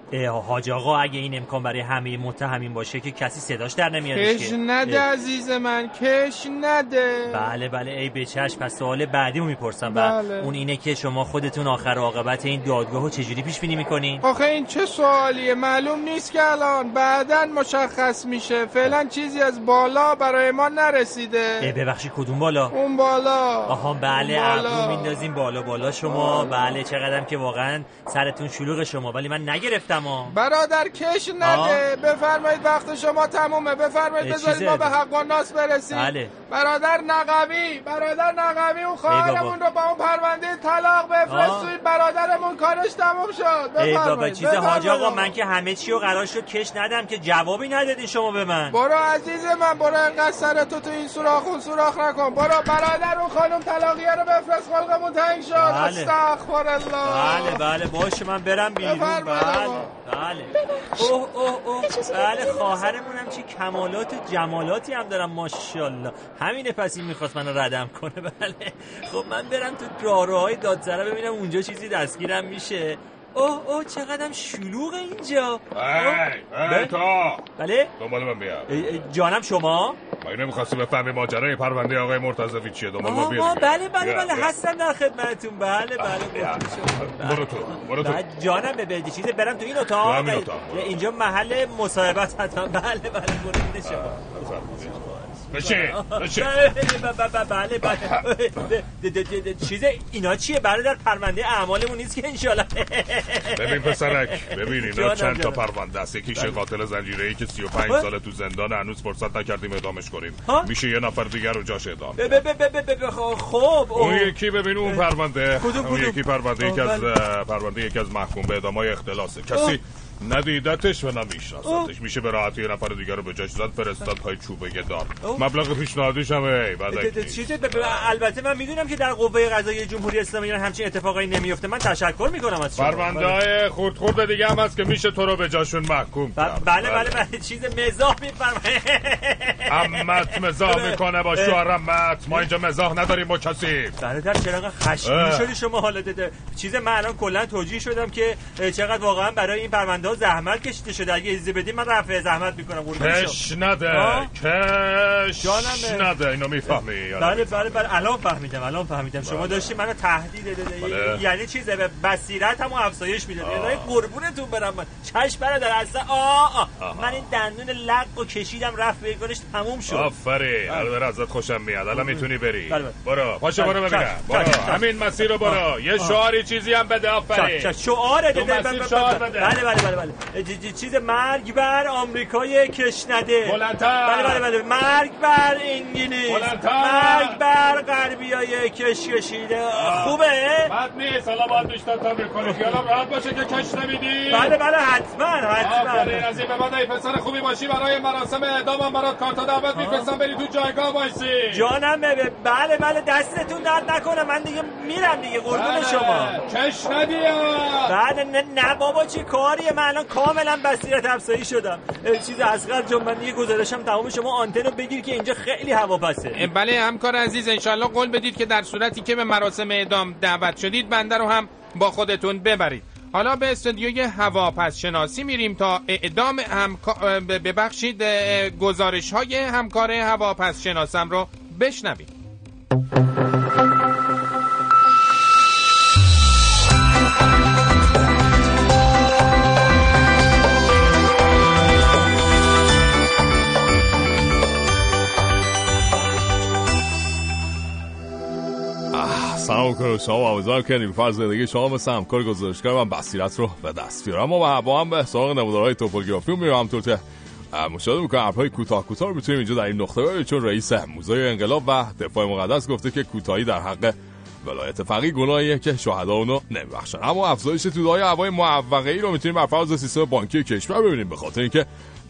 حاج آقا اگه این امکان برای همه متهمین باشه که کسی صداش در نمیادش کش نده اه، عزیز من کش نده. بله بله. ای به چشم پس سوال بعدی رو می‌پرسم و بله. اون اینه که شما خودتون آخر عاقبت این دادگاه رو چجوری پیش بینی می‌کنین آخه این چه سوالیه؟ معلوم نیست که الان بعدا مشخص میشه. فعلا چیزی از بالا برای ما نرسیده. ببخشید کدوم بالا؟ اون بالا. آها بله. ابرو میندازیم بالا. بالا شما. بله چقدرم که واقعا سرتون شلوغ شما. ولی من نگرفتم ها. برادر کش نده. بفرمایید وقت شما تمومه. بفرمایید بذارید؟ ما به حق و ناس برسیم. بله. برادر نقوی. برادر نقوی اون خواهرمون رو با اون پرونده طلاق بفرستید برادرمون کارش تموم شد. ای بابا چیز حاج آقا. من که همه چی رو قرار شد کش ندم که جوابی ندادین شما به من. برو عزیز من برو انقدر سرتو تو این سوراخ اون سوراخ نکن. برو برادر اون خانم طلاقیه رو بفرست خلقمون تنگ شد. بله. استغفر الله. بله بله. باشه من برم بیرون. بله. بله. اوه اوه اوه. بله خواهرمونم چه کمالات و جمالاتی هم دارم ماشاءالله. همینه پس این می‌خواست منو ردم کنه. بله. خب من برم تو راهروهای دادسرا ببینم اونجا چیزی دستگیرم میشه. اوه اوه چقدرم شلوغ اینجا. ای ای تو بله؟ دنبال من بیا. جانم شما؟ مگه نمی‌خواستی بفهمی ماجرای پرونده آقای مرتضوی چیه. دنبال ما بیا. بله بله بیا، بله. بیا. هستم در خدمتتون. بله بله. برو تو برو تو. جانم به بدی چیزی برم تو این اتاق؟ برو. اینجا محل مصاحبت حتما بله بله قربون شما. بشین بله بله بله چیز اینا چیه؟ برادر پرونده اعمالمون نیست که انشالله ببین پسرک ببین اینا چند تا. پرونده است یکیش بله. قاتل زنجیره ای که 35 ها؟ ساله تو زندان هنوز فرصت نکردیم اعدامش کنیم؟ میشه یه نفر دیگر رو جاش اعدام ب- ب- ب- ب- ب- ب- خب اون. یکی ببین اون پرونده اون؟ یکی پرونده یکی آه، از بله. پرونده یکی از محکوم به اعدامای اختلاسه کسی ندیدتش و نمیشناستش میشه به راحتی یه نفر دیگر رو به جاش زد فرستاد پای چوبه دار. مبلغ پیشنهادیش هم ای البته من می‌دونم که در قوه قضاییه جمهوری اسلامی ایران همچین اتفاقایی نمیفته من تشکر می‌کنم از شما. پرونده های خورد خورد دیگه هم هست که میشه تو رو به جاشون محکوم کرد. بله بله بله. چیز مزاح میفرمایید. امت مزاح می‌کنه با شوهرمت ما اینجا مزاح نداریم با کسی. برادر چرا انقدر خشمگین اه. شدی شما حالا؟ چیز من الان کلا توجیه شدم که چقدر واقعا برای این پرونده زحمت کشیده شده. اگه اجازه بدی من رفع زحمت می‌کنم. قربون شما. کش نده. کش. نده. اینو می‌فهمی. بله بله بله الان فهمیدم الان فهمیدم. شما داشتی منو تهدید داده بله. یعنی چیزه به بصیرتمو افزایش می‌دادی. الهی قربونتون برم. من چش برادر اصلا. آها. من این دندون لق و کشیدم رفت بیگانش تموم شد. آفرین. الان ازت خوشم میاد. الان می‌تونی بری. بله، بله. برو. پاشو بله، برو ببینم. برو. همین مسیر رو برو. یه. شعاری چیزی هم بده. آفرین. شعار بده. بله بله بله. بله چیز مرگ بر آمریکای کشنده. بلندتر. بله بله بله. مرگ بر انگلیس. بلندتر. مرگ بر غربیای کش کشیده. خوبه؟ بد نیست. حالا باید بیشتر تمرین کنی خیالم راحت باشه که کش نمیدی بله بله. حتما حتما. آفرین از این به بعد ای پسر خوبی باشی. برای مراسم اعدامم برات کارت دعوت میفرستم. بری تو جایگاه وایسی. جانم بله بله. دستتون درد نکنه. من دیگه میرم دیگه. قربون بله. شما. کش ندی ها. بله نه, نه بابا چی کاریه؟ من الان کاملا بصیرت افزایی شدم. چیز اصغر جان من دیگه گزارشم تمام شما آنتن رو بگیر که اینجا خیلی هواپسه. بله همکار عزیز انشالله قول بدید که در صورتی که به مراسم اعدام دعوت شدید بنده رو هم با خودتون ببرید. حالا به استودیوی هواپس شناسی میریم تا اعدام همکا... ببخشید گزارش های همکار هواپس شناسم رو بشنویم. کنم شما امیدوارم که نیلوفر زندگی شما مثل همکار گزارشگر من بصیرت رو به دست بیارم. اما با هم به سراغ نمودارهای توپوگرافی میرم همطور که اه، مشاهده می‌کنم حرفهای کوتاه کوتاه رو می‌تونیم اینجا در این نقطه ببینیم چون رئیس موزه انقلاب و دفاع مقدس گفته که کوتاهی در حق ولایت فقیه گناهیه که شهدا اونو نمیبخشن. اما افزایش تودهای هوای معوقه ای رو می‌تونیم بر فرض سیستم بانکی کشور ببینیم به خاطر اینکه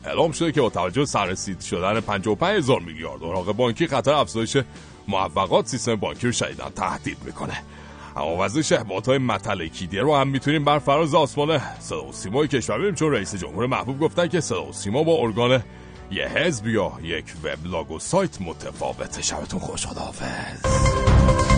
اعلام شده که با توجه سررسید شدن 55 هزار میلیارد. اوراق بانکی خطر افزایش معوقات سیستم بانکی رو شدیداً تهدید می‌کنه. اما وزش باتای متلکیدیه رو هم می‌تونیم بر فراز آسمان صدا و سیمای کشور چون رئیس جمهور محبوب گفتن که صدا و سیما با ارگان یه حزب یا یک وبلاگ و سایت متفاوته. شبتون خوش خداحافظ.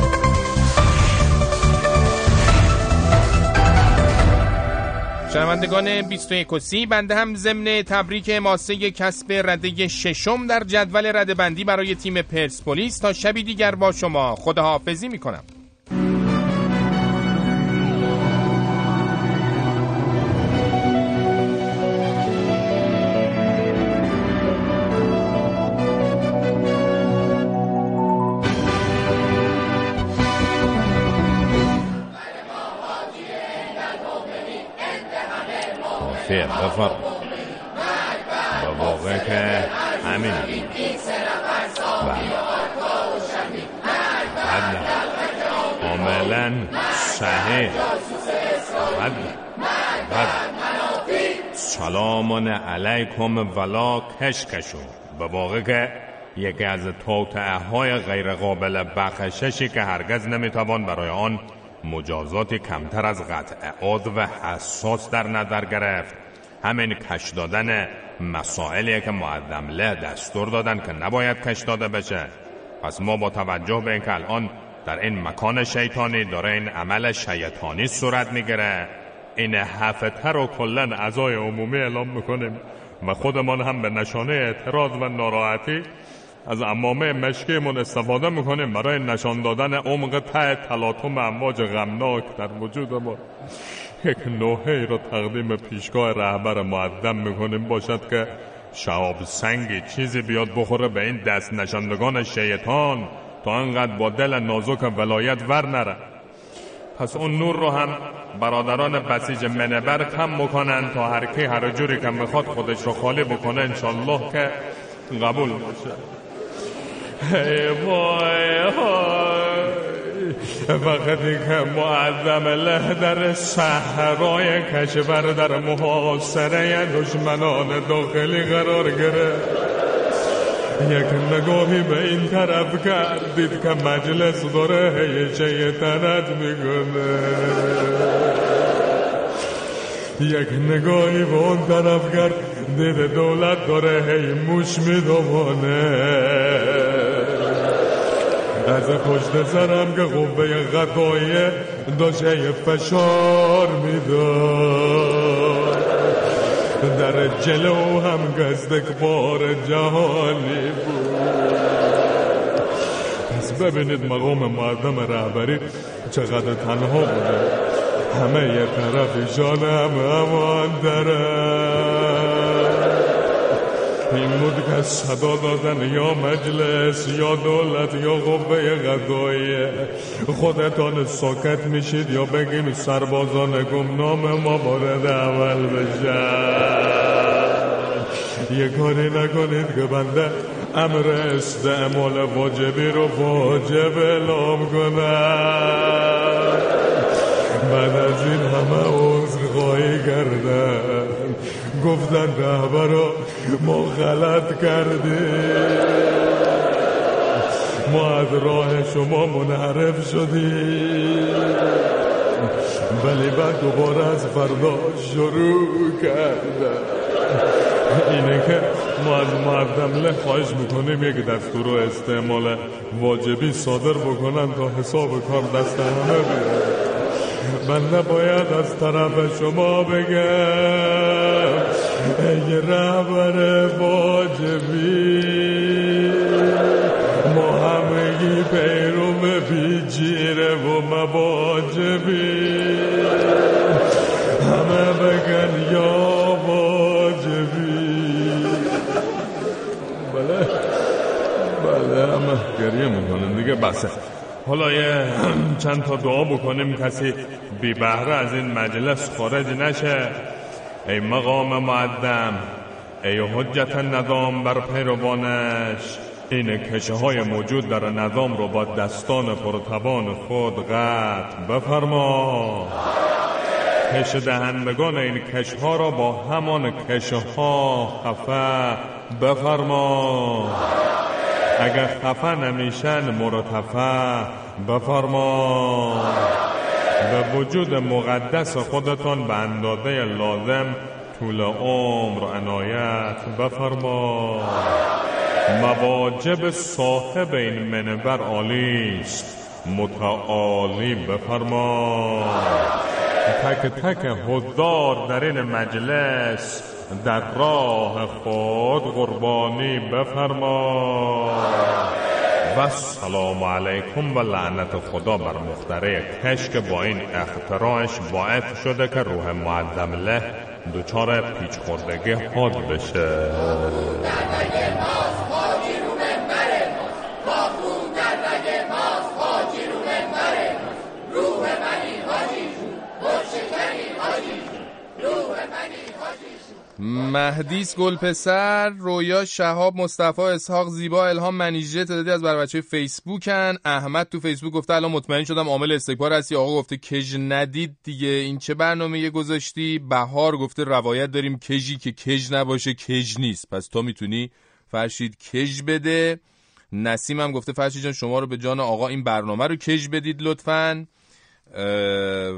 شنوندگان 21 و 30 بنده هم ضمن تبریک ماسه کسب رده ششم در جدول رده بندی برای تیم پرسپولیس تا شبی دیگر با شما. خداحافظی می‌کنم. علیکم ولا کشکشون به واقع که یکی از توطعه های غیر قابل بخششی که هرگز نمی‌توان برای آن مجازات کمتر از قطع عاد و حساس در نظر گرفت. همین کش دادن مسائلی که معدم له دستور دادن که نباید کش داده بشه. پس ما با توجه به اینکه الان در این مکان شیطانی داره این عمل شیطانی صورت می‌گیره. این هفته رو کلا اعضای عمومی اعلام می‌کنیم. و خودمان هم به نشانه اعتراض و ناراحتی از امامه مشکیمون استفاده می‌کنیم. برای نشان دادن عمق ته تلاطم امواج غمناک در وجود ما. یک نوحه را تقدیم پیشگاه رهبر معدم می‌کنیم. باشد که شهاب سنگی چیزی بیاد بخوره به این دست نشاندگان شیطان تا انقدر با دل نازک ولایت ور نره. پس اون نور رو هم برادران بسیج منبر کم می‌کنن تا هر کی هر جوری که می‌خواد خودش رو خالی بکنه انشالله که قبول باشه. ای وای وقتی که معظم له در صحرای کشور در محاصره دشمنان داخلی قرار گرفت. یک نگاهی به این طرف کردید که مجلس داره هی شیطنت می‌کنه. یک نگاهی به اون طرف کرد. دید دولت داره هی موش میدوانه. از پشت سرم که قوه غذایه داشته فشار می‌داد. در جلو هم گزدکبار جهانی بود. پس ببینید مقام مردم رهبری چقدر تنها بوده. همه طرف جانم امان این بود که صدا دادن یا مجلس یا دولت یا قوه قضاییه خودتان ساکت میشید یا بگیم سربازان گمنام ما وارد اول بشن. یه کاری نکنید که بنده امر استعمال واجبی رو واجب اعلام کنم. بعد از این همه عذرخواهی کردن گفتن رهبرا ما غلط کردیم. ما از راه شما منحرف شدیم. ولی بعد دوباره از فردا شروع کردن اینه که ما از مردم له خواهش می‌کنیم یک دستور و استعمال واجبی صادر بکنن تا حساب کار دست همه من نباید از طرف شما بگم ای رهبر واجبی ما همگی پیروم بیجیره و مواجبی. همه بگن یا واجبی. بله بله همه گریه می‌کنن دیگه بسه. حالا یه چند تا دعا بکنیم کسی بی بهره از این مجلس خارج نشه. ای مقام معدم ای حجت نظام بر پیروانش. این کشه های موجود در نظام رو با دستان پرتبان خود قطع بفرما کش دهندگان این کش ها را با همان کشه ها خفه بفرما اگر خفه نمیشن مرتفع بفرما به وجود مقدس خودتون به اندازه لازم طول عمر عنایت بفرما مواجب صاحب این منبر عالی است. متعالی بفرما تک تک حضار در این مجلس در راه خود قربانی بفرما. و سلام علیکم و لعنت خدا بر مختره کش که با این اختراعش باعث شده که روح معظم له دچار پیچ خوردگی حاد بشه. مهدیس گل پسر رویا شهاب مصطفی اسحاق زیبا الهام منیژه تعدادی از بر بچه فیسبوکن. احمد تو فیسبوک گفته الان مطمئن شدم عامل استکبار هستی. آقا گفته کژ ندید دیگه. این چه برنامه یه گذاشتی؟ بهار گفته روایت داریم کژی که کژ نباشه کژ نیست. پس تو می‌تونی فرشید کژ بده. نسیم هم گفته فرشید جان شما رو به جان آقا این برنامه رو کژ بدید لطفاً.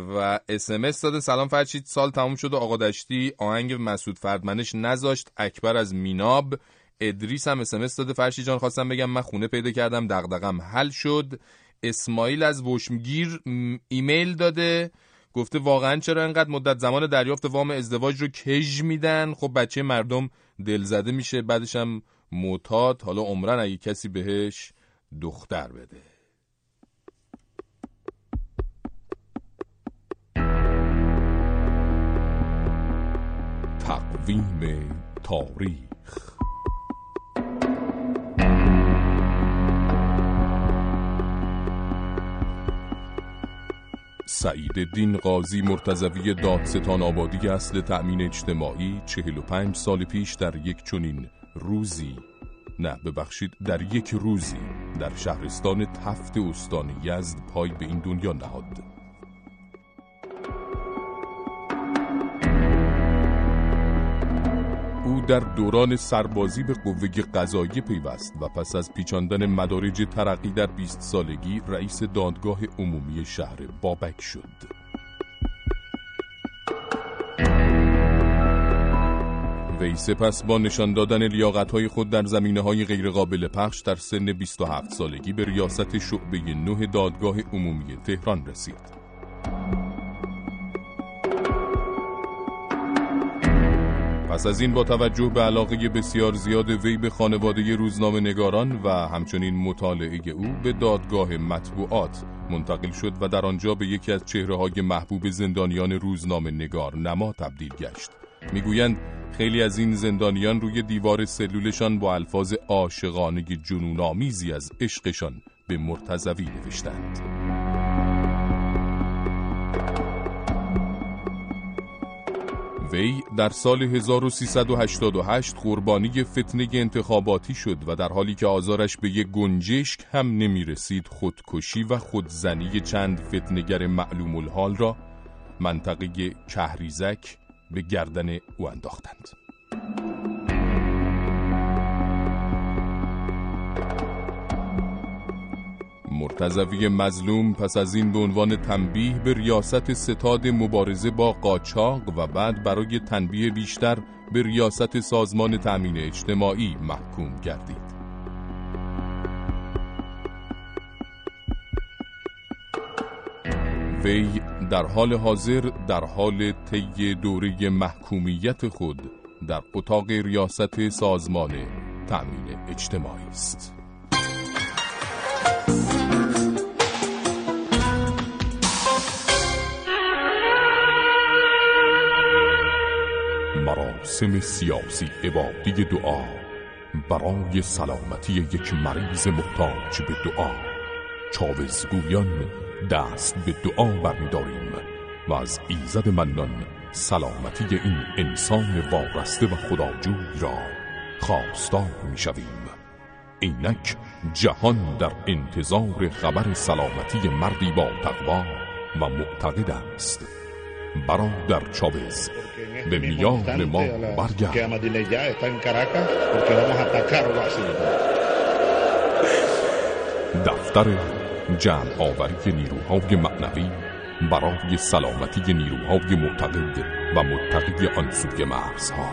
و اسمس داده. سلام فرشید. سال تموم شد و آقا دشتی آهنگ مسعود فردمنش نذاشت. اکبر از میناب. ادریس هم اسمس داده. فرشید جان خواستم بگم من خونه پیدا کردم. دغدغم حل شد. اسماعیل از وشمگیر ایمیل داده. گفته واقعا چرا اینقدر مدت زمان دریافت وام ازدواج رو کژ میدن؟ خب بچه مردم دلزده میشه. بعدش هم معتاد. حالا عمرن اگه کسی بهش دختر بده. تقویم تاریخ سعید دین قاضی مرتزوی دادستان آبادی اصل تأمین اجتماعی 45 سال پیش در یک چنین روزی. نه ببخشید در یک روزی در شهرستان تفت استان یزد پای به این دنیا نهاد. او در دوران سربازی به قوه قضایی پیوست و پس از پیچاندن مدارج ترقی در 20 سالگی رئیس دادگاه عمومی شهر بابک شد. وی سپس با نشان دادن لیاقت‌های خود در زمینه های غیرقابل پخش در سن 27 سالگی به ریاست شعبه نه دادگاه عمومی تهران رسید. پس از این با توجه به علاقه بسیار زیاد وی به خانواده روزنامه نگاران و همچنین مطالعه او به دادگاه مطبوعات منتقل شد و در آنجا به یکی از چهره های محبوب زندانیان روزنامه نگار نما تبدیل گشت. می‌گویند خیلی از این زندانیان روی دیوار سلولشان با الفاظ عاشقانه جنونآمیزی از عشقشان به مرتزوی نوشتند. وی در سال 1388 قربانی فتنه انتخاباتی شد و در حالی که آزارش به یک گنجشک هم نمی رسید خودکشی و خودزنی چند فتنگر معلوم الحال را منطقه کهریزک به گردن او انداختند. مرتزوی مظلوم پس از این به عنوان تنبیه به ریاست ستاد مبارزه با قاچاق و بعد برای تنبیه بیشتر به ریاست سازمان تأمین اجتماعی محکوم گردید. وی در حال حاضر در حال طی دوره محکومیت خود در اتاق ریاست سازمان تأمین اجتماعی است. مراسم سیاسی عبادی دعا برای سلامتی یک مریض محتاج به دعا. چاوزگویان دست به دعا برمیداریم و از ایزد منان سلامتی این انسان وارسته و خداجوی را خواستار می‌شویم. اینک جهان در انتظار خبر سلامتی مردی با تقوا و معتقد است. برادر چاوز. به میان ما برگرد. دفتر جمع آوری نیروهای معنوی برای سلامتی نیروهای معتقد و متقی آن سوی مرزها.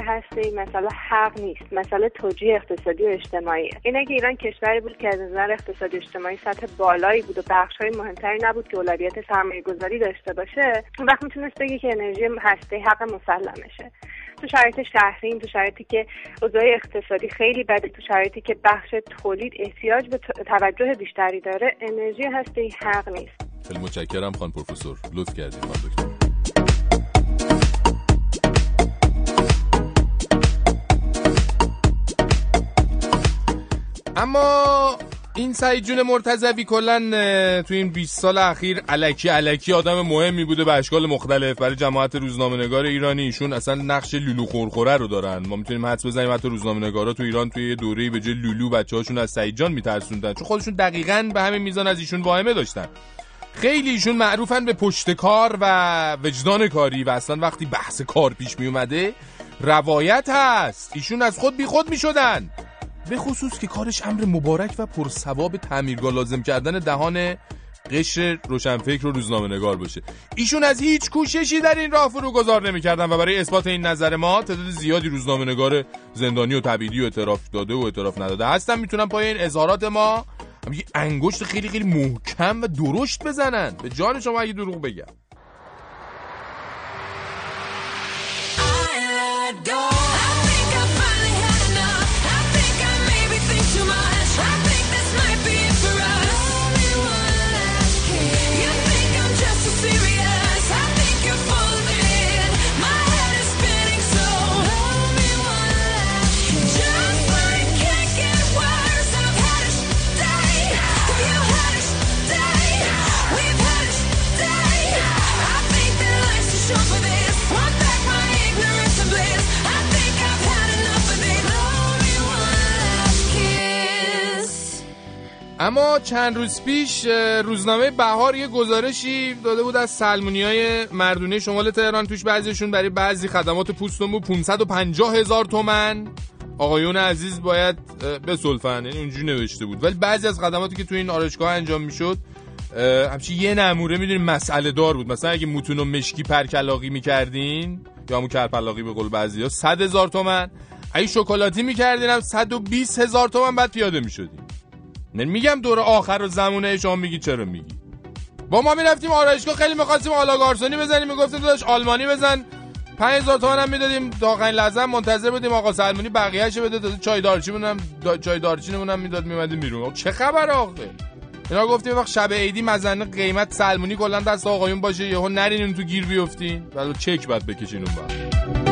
هستی مسئله حق نیست مسئله توجیه اقتصادی و اجتماعی. این اگه ایران کشوری بود که از نظر اقتصادی اجتماعی سطح بالایی بود و بخش های مهمتری نبود که اولویت سرمایه گذاری داشته باشه اون وقت می‌تونست بگه که انرژی هستی حق مسلمشه. تو شرایط شهرین تو شرایطی که اوضاع اقتصادی خیلی بده تو شرایطی که بخش تولید احتیاج به توجه بیشتری داره انرژی هستی حق نیست. خیلی متشکرم خان پروفسور. لطف کردید خان دکتر. اما این سعید جون مرتضوی کلا تو این 20 سال اخیر علکی علکی آدم مهمی بوده به اشکال مختلف. برای جماعت روزنامه‌نگار ایرانی ایشون اصلا نقش لولو خورخوره رو دارن. ما می‌تونیم حدس بزنیم حتی روزنامه‌نگارا تو ایران توی یه دوره‌ای به جای لولو بچه‌هاشون از سعید جان میترسوندن. چون خودشون دقیقاً به همین میزان از ایشون واهمه داشتن. خیلی ایشون معروفن به پشت کار و وجدان کاری و اصلا وقتی بحث کار پیش می اومده روایت هست. ایشون از خود بی خود می شدن به خصوص که کارش امر مبارک و پرثواب تعمیرگاه لازم کردن دهان قشر روشنفکر و روزنامه نگار باشه. ایشون از هیچ کوششی در این راه فرو گذار نمی‌کردن و برای اثبات این نظر ما تعداد زیادی روزنامه نگار زندانی و تبعیدی و اعتراف داده و اعتراف نداده هستن. می‌تونن پای این اظهارات ما یه انگشت خیلی خیلی محکم و درشت بزنن. به جان شما اگه دروغ بگم. اما چند روز پیش روزنامه بهار یه گزارشی داده بود از سلمونی های مردونه شمال تهران. توش بعضیشون برای بعضی خدمات پوست و مو 550 هزار تومن. آقایون عزیز باید بسلفن یعنی اونجوری نوشته بود. ولی بعضی از خدماتی که تو این آرایشگاه انجام می‌شد همچی یه نموره می‌دونیم مسئله دار بود. مثلا اگه موتون و مشکی پرکلاقی می‌کردین یا همون کرپلاقی به قول بعضی ها 100 هزار تومن. اگه شکلاتی می‌کردین هم 120 هزار تومن بعد پیاده می‌شدین. میگم دور آخر و زمونه شما میگی چرا میگی؟ با ما می‌رفتیم آرایشگاه خیلی می‌خواستیم آلاگارسونی بزنیم می‌گفتیم داداش آلمانی بزن. 5000 تومن هم می‌دادیم آخرین لحظه منتظر بودیم آقا سلمونی بقیه‌شو بده تا چای دارچینمون هم دا... چای دارچینمون هم می‌داد میومدیم بیرون. چه خبر آخه؟ اینا گفتیم وقت شب عیدی مزنه قیمت سلمونی کلا دست آقایون باشه یهو نرین اون تو گیر بیافتین بعد چک بعد بکشین اون بعد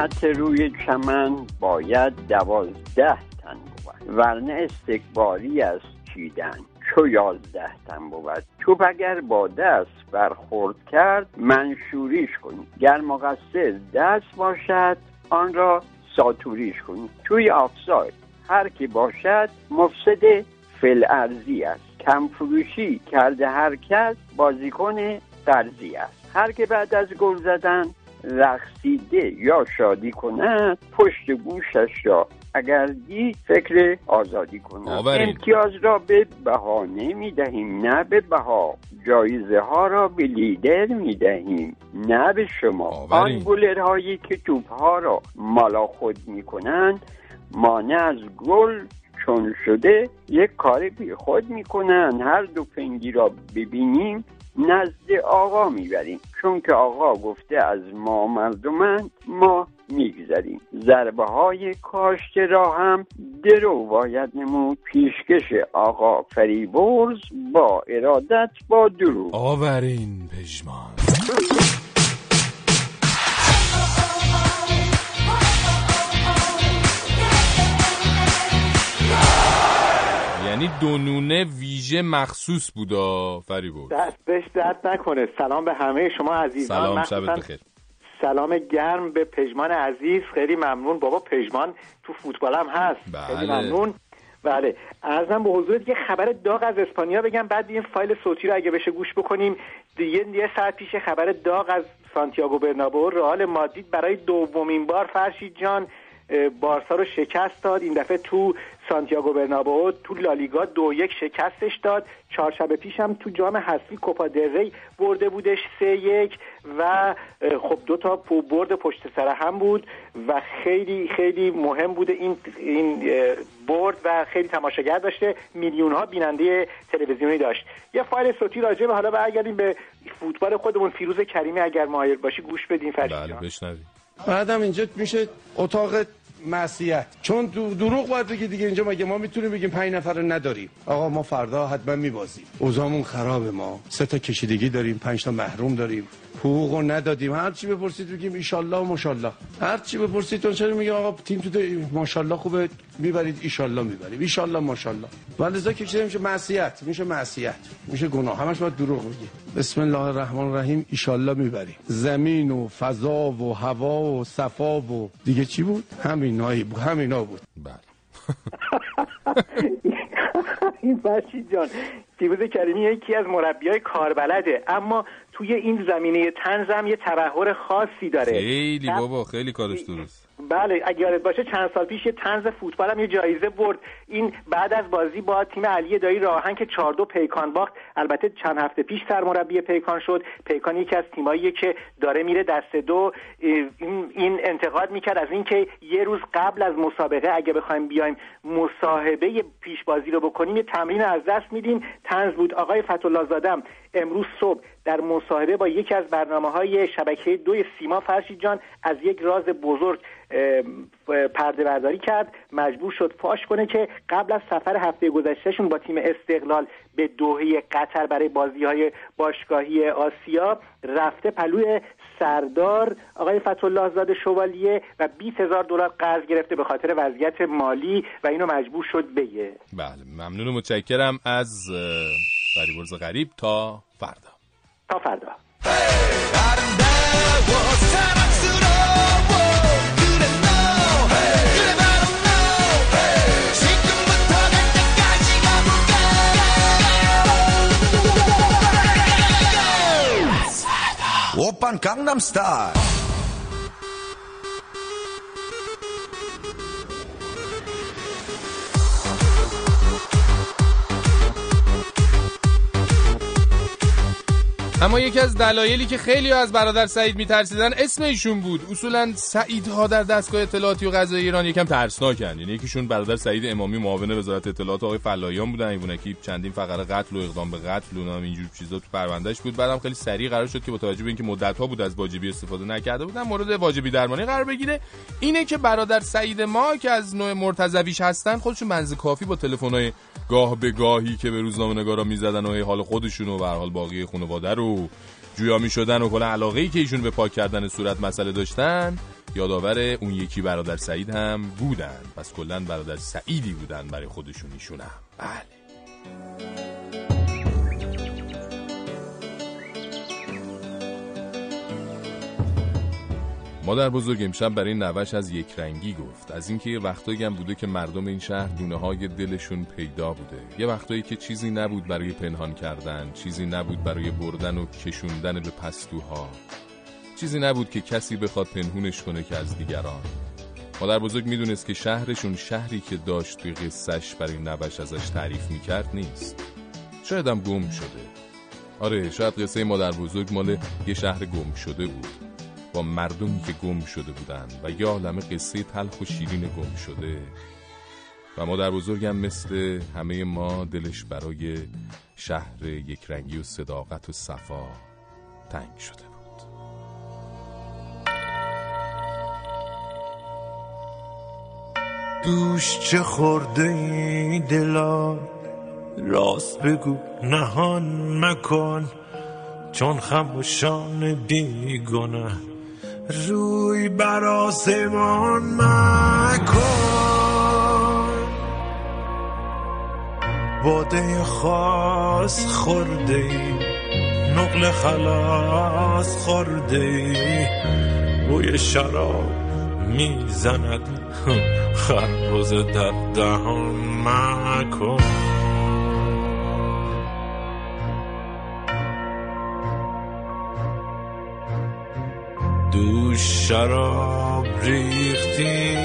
امت روی چمن باید دوازده تن بود. ورنه استکباری است چیدن چو یازده تن بود. چوب اگر با دست برخورد کرد منشوریش کنید گر مقصر دست باشد آن را ساتوریش کنید توی آفساید هر کی باشد مفسد فل ارزی است. کم فروشی کرده هر کس بازیکن قرضی است. هر که بعد از گل زدن رقصیده یا شادی کند پشت گوشش را اگر دید فکر آزادی کند. امتیاز را به بهانه می دهیم نه به بها. جایزه ها را به لیدر می دهیم نه به شما. آن گلرهایی که توپ ها را مالا خود می کنند مانع از گل چون شده یک کار بی خود می کنند هر دو پنگی را ببینیم نزد آقا می‌بریم. چون که آقا گفته از ما مردمند ما میگذریم. ضربه های کاشت را هم درو باید نمود. پیشکش آقا فریبرز با ارادت با درو. آورین پژمان. یعنی یعنی دو نونه ویژه مخصوص بودا فریبرز دستش درد نکنه. سلام به همه شما عزیزان. سلام شبت بخیر. سلام گرم به پژمان عزیز. خیلی ممنون. بابا پژمان تو فوتبال هم هست. خیلی بله. ممنون. بله. ارزم به حضورت یه خبر داغ از اسپانیا بگم. بعد این فایل صوتی رو اگه بشه گوش بکنیم. دیگه یه ساعت پیش خبر داغ از سانتیاگو برنابو. رئال مادرید برای دومین بار فرشید جان بارسا رو شکست داد. این دفعه تو سانتیاگو برنابو تو لالیگا دو یک شکستش داد. چهارشنبه پیش هم تو جام حذفی کوپا دل ری برده بودش سه یک و خب دو تا پو- برد پشت سر هم بود و خیلی خیلی مهم بوده این این برد و خیلی تماشاگر داشته. میلیون ها بیننده تلویزیونی داشت. یه فایل صوتی راجع به حالا برگردیم به فوتبال خودمون. فیروز کریمی اگر مایل باشی گوش بدین فرشید بله جان. بشنویم. بعدم اینجا میشه اتاق معصیت چون دو- دروغ باید بگی دیگه اینجا مگه ما می‌تونیم بگیم پنج نفر رو نداریم؟ آقا ما فردا حتما میبازیم. اوزامون خرابه ما. سه تا کشیدگی داریم پنج تا محروم داریم. حقوق رو ندادیم. هر چی بپرسید بگیم ایشالله و ماشاءالله هر چی بپرسید اون چرا میگه آقا تیم تو ماشاءالله خوبه می‌برید ایشالله می‌بریم ایشالله ماشاءالله. ولذا کشیده میشه؟ معصیت میشه معصیت میشه گناه. همش باید دروغ بگی بسم الله الرحمن الرحیم ایشالله می‌بریم. زمین و فضا و هوا و صفا و دیگه چی بود؟ همینایی بود همینا بود. این فرشید جان فیروز کریمی یکی از مربیای کاربلده. اما توی این زمینه تنزم یه تبهر خاصی داره. خیلی بابا خیلی کارش درست. بله اگه یادت باشه چند سال پیش یه تنز فوتبال هم یه جایزه برد. این بعد از بازی با تیم علی دایی راهن که 4 دو پیکان باخت. البته چند هفته پیش سرمربی پیکان شد. پیکان یکی از تیماییه که داره میره دست دو. این, انتقاد می‌کرد از اینکه یه روز قبل از مسابقه اگه بخوایم بیایم مصاحبه پیش بازی رو بکنیم یه تمرین از دست میدیم. تنز بود آقای فتولlah زادم. امروز صبح در مصاحبه با یکی از برنامه های شبکه دوی سیما فرشید جان از یک راز بزرگ پرده برداری کرد مجبور شد فاش کنه که قبل از سفر هفته گذشتهشون با تیم استقلال به دوحه قطر برای بازی های باشگاهی آسیا رفته پلوی سردار آقای فتولlah زاده شوالیه و 20 هزار دلار قرض گرفته به خاطر وضعیت مالی و اینو مجبور شد بگه. بله ممنون و متشکرم از فریبرز غریب تا فردا. تا فردا. 오빤 강남스타일 اما یکی از دلایلی که خیلی از برادر سعید میترسیدن اسم ایشون بود. اصولا سعیدها در دستگاه اطلاعاتی و قضایی ایران یکم ترسناکن. یعنی یکیشون برادر سعید امامی معاون وزارت اطلاعات آقای فلایان بودن ایوونکی چندین فقره قتل و اقدام به قتل و اینجور چیزا تو پروندهش بود. بعدم خیلی سریع قرار شد که با توجه به اینکه مدت ها بود از واجبی استفاده نکرده بودن مورد واجبی درمانی قرار بگیره. اینه که برادر سعید ما که از نوع مرتضویش هستن خودشون منز کافی با تلفن‌های گاه به گاهی که به روزنامه‌نگارا می‌زدن و حال خودشون و به حال باقی خانواده رو جویا می شدن و کلا علاقه ای که ایشون به پاک کردن صورت مسئله داشتن یادآور اون یکی برادر سعید هم بودن. پس کلا برادر سعیدی بودن برای خودشون ایشون هم. بله. مادر بزرگ امشب برای نوش از یک رنگی گفت. از اینکه یه وقتایی هم بوده که مردم این شهر دونه های دلشون پیدا بوده. یه وقتایی که چیزی نبود برای پنهان کردن چیزی نبود برای بردن و کشوندن به پستوها. چیزی نبود که کسی بخواد پنهونش کنه که از دیگران. مادر بزرگ می‌دونست که شهرشون شهری که داشت توی قصهش برای نوش ازش تعریف می‌کرد نیست. شاید هم گم شده. آره شاید قصه مادر بزرگ مال یه شهر گم شده بود. با مردمی که گم شده بودن و یه عالمه قصه تلخ و شیرین گم شده. و مادر بزرگم مثل همه ما دلش برای شهر یک رنگی و صداقت و صفا تنگ شده بود. دوش چه خورده ای دلا؟ راست بگو نهان مکن. چون خموشان بیگنه. روی بر آسمان مکن. باده خاص خورده ای. نقل خلاص خورده ای. بوی شراب می‌زند. خربز در دهان مکن. دوش شراب ریختی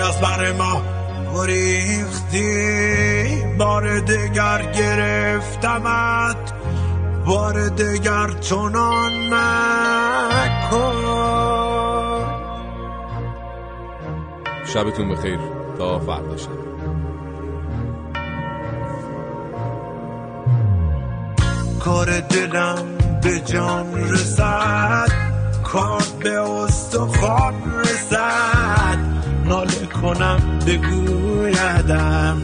از بر ما ریختی بار دگر گرفتمت بار دگر چنان مکن. شبتون بخیر تا فردا شب. کار دلم به جان رسد. کار به استخوان رسد. ناله کنم بگویدم.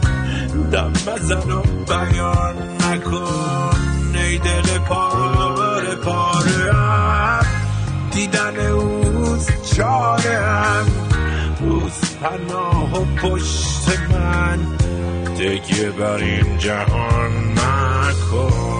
دم بزن و بیان نکن ای دل پاره پاره هم دیدن اوز چاره هم اوز پناه و پشت من. دگه بر این جهان مکن.